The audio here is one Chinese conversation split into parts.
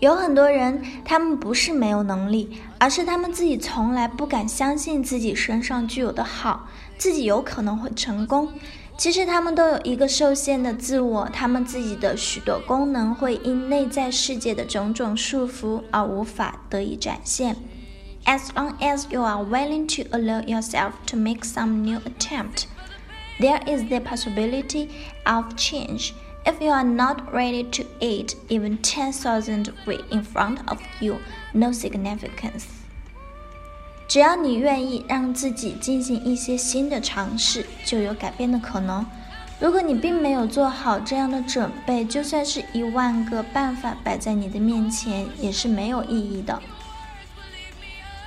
有很多人，他们不是没有能力，而是他们自己从来不敢相信自己身上具有的好，自己有可能会成功。其实他们都有一个受限的自我，他们自己的许多功能会因内在世界的种种束缚而无法得以展现。As long as you are willing to allow yourself to make some new attempt, there is the possibility of change. If you are not ready to eat even 10,000 feet in front of you, no significance. 只要你愿意让自己进行一些新的尝试，就有改变的可能。如果你并没有做好这样的准备，就算是一万个办法摆在你的面前，也是没有意义的。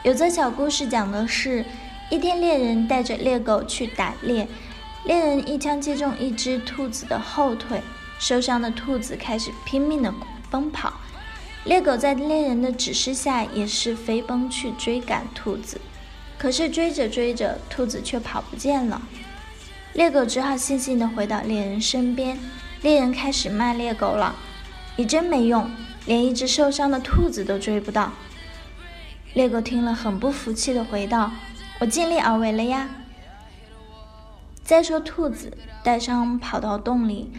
有则小故事讲的是，一天猎人带着猎狗去打猎，猎人一枪击中一只兔子的后腿。受伤的兔子开始拼命地奔跑，猎狗在猎人的指示下也是飞奔去追赶兔子。可是追着追着，兔子却跑不见了。猎狗只好悻悻地回到猎人身边。猎人开始骂猎狗了：“你真没用，连一只受伤的兔子都追不到。”猎狗听了很不服气地回道：“我尽力而为了呀。”再说兔子带伤跑到洞里。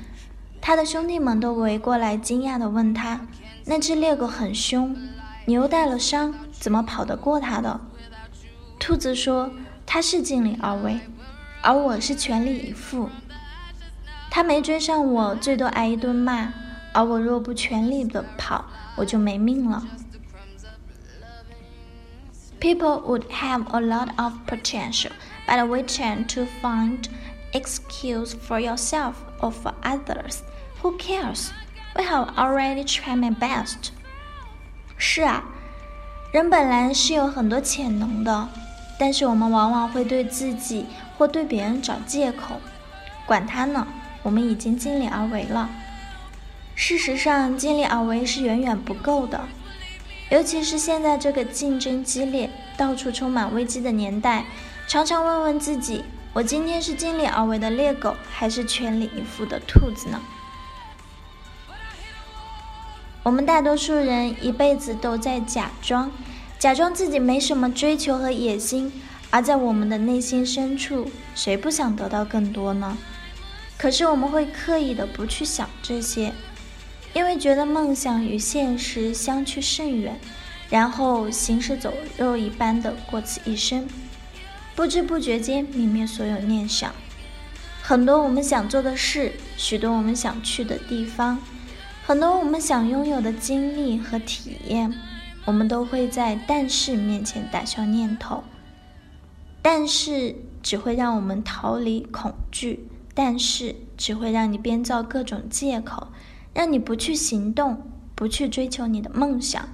他的兄弟们都围过来，惊讶地问他：“那只猎狗很凶，你又带了伤，怎么跑得过它的？”兔子说：“他是尽力而为，而我是全力以赴。他没追上我，最多挨一顿骂；而我若不全力的跑，我就没命了。” People would have a lot of potential, but we tend to find excuse for yourself Of others, Who cares? We have already tried my best. 是啊，人本来是有很多潜能的，但是我们往往会对自己或对别人找借口。管他呢，我们已经尽力而为了。事实上，尽力而为是远远不够的，尤其是现在这个竞争激烈、到处充满危机的年代，常常问问自己：我今天是尽力而为的猎狗，还是全力以赴的兔子呢？我们大多数人一辈子都在假装，假装自己没什么追求和野心，而在我们的内心深处，谁不想得到更多呢？可是我们会刻意的不去想这些，因为觉得梦想与现实相去甚远，然后行尸走肉一般的过此一生，不知不觉间泯灭所有念想。很多我们想做的事，许多我们想去的地方。很多我们想拥有的经历和体验，我们都会在“但是”面前打消念头。但是只会让我们逃离恐惧，但是只会让你编造各种借口，让你不去行动，不去追求你的梦想。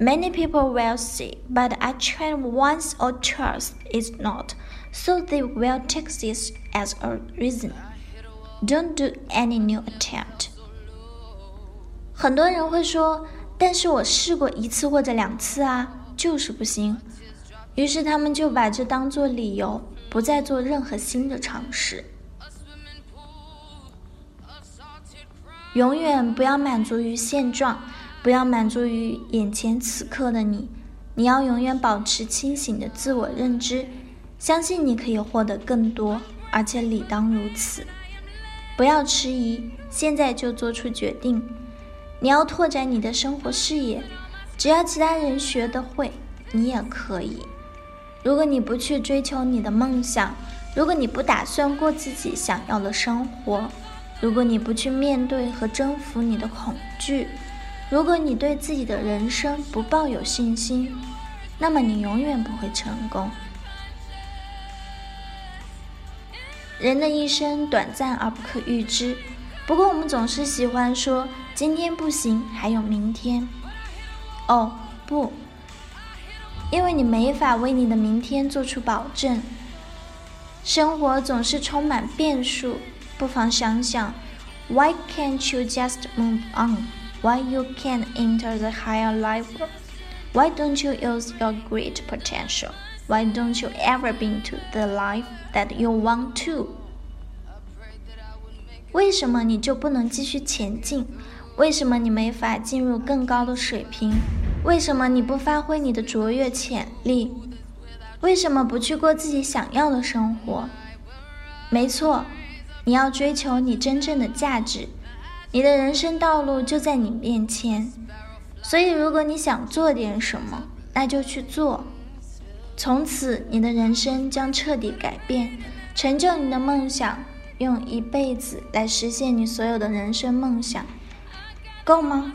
Many people will say, "But I tried once or twice, it's not," so they will take this as a reason. Don't do any new attempt。很多人会说，但是我试过一次或者两次啊，就是不行。于是他们就把这当做理由，不再做任何新的尝试。永远不要满足于现状， 不要满足于眼前此刻的你。你要永远保持清醒的自我认知，相信你可以获得更多，而且理当如此。不要迟疑，现在就做出决定。你要拓展你的生活视野，只要其他人学得会，你也可以。如果你不去追求你的梦想，如果你不打算过自己想要的生活，如果你不去面对和征服你的恐惧，如果你对自己的人生不抱有信心，那么你永远不会成功。人的一生短暂而不可预知，不过我们总是喜欢说今天不行，还有明天。哦，不，因为你没法为你的明天做出保证。生活总是充满变数，不妨想想，Why can't you just move on? Why you can't enter the higher level? Why don't you use your great potential? Why don't you ever been to the life that you want to? 为什么你就不能继续前进？为什么你没法进入更高的水平？为什么你不发挥你的卓越潜力？为什么不去过自己想要的生活？没错，你要追求你真正的价值，你的人生道路就在你面前。所以，如果你想做点什么，那就去做。从此，你的人生将彻底改变，成就你的梦想，用一辈子来实现你所有的人生梦想，够吗？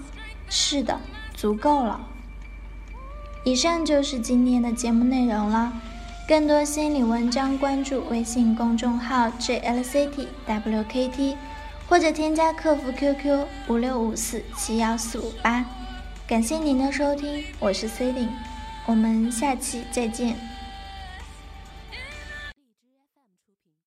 是的，足够了。以上就是今天的节目内容了。更多心理文章，关注微信公众号 jlctwkt，或者添加客服 QQ 五六五四七幺四五八。感谢您的收听，我是 C 琳，我们下期再见。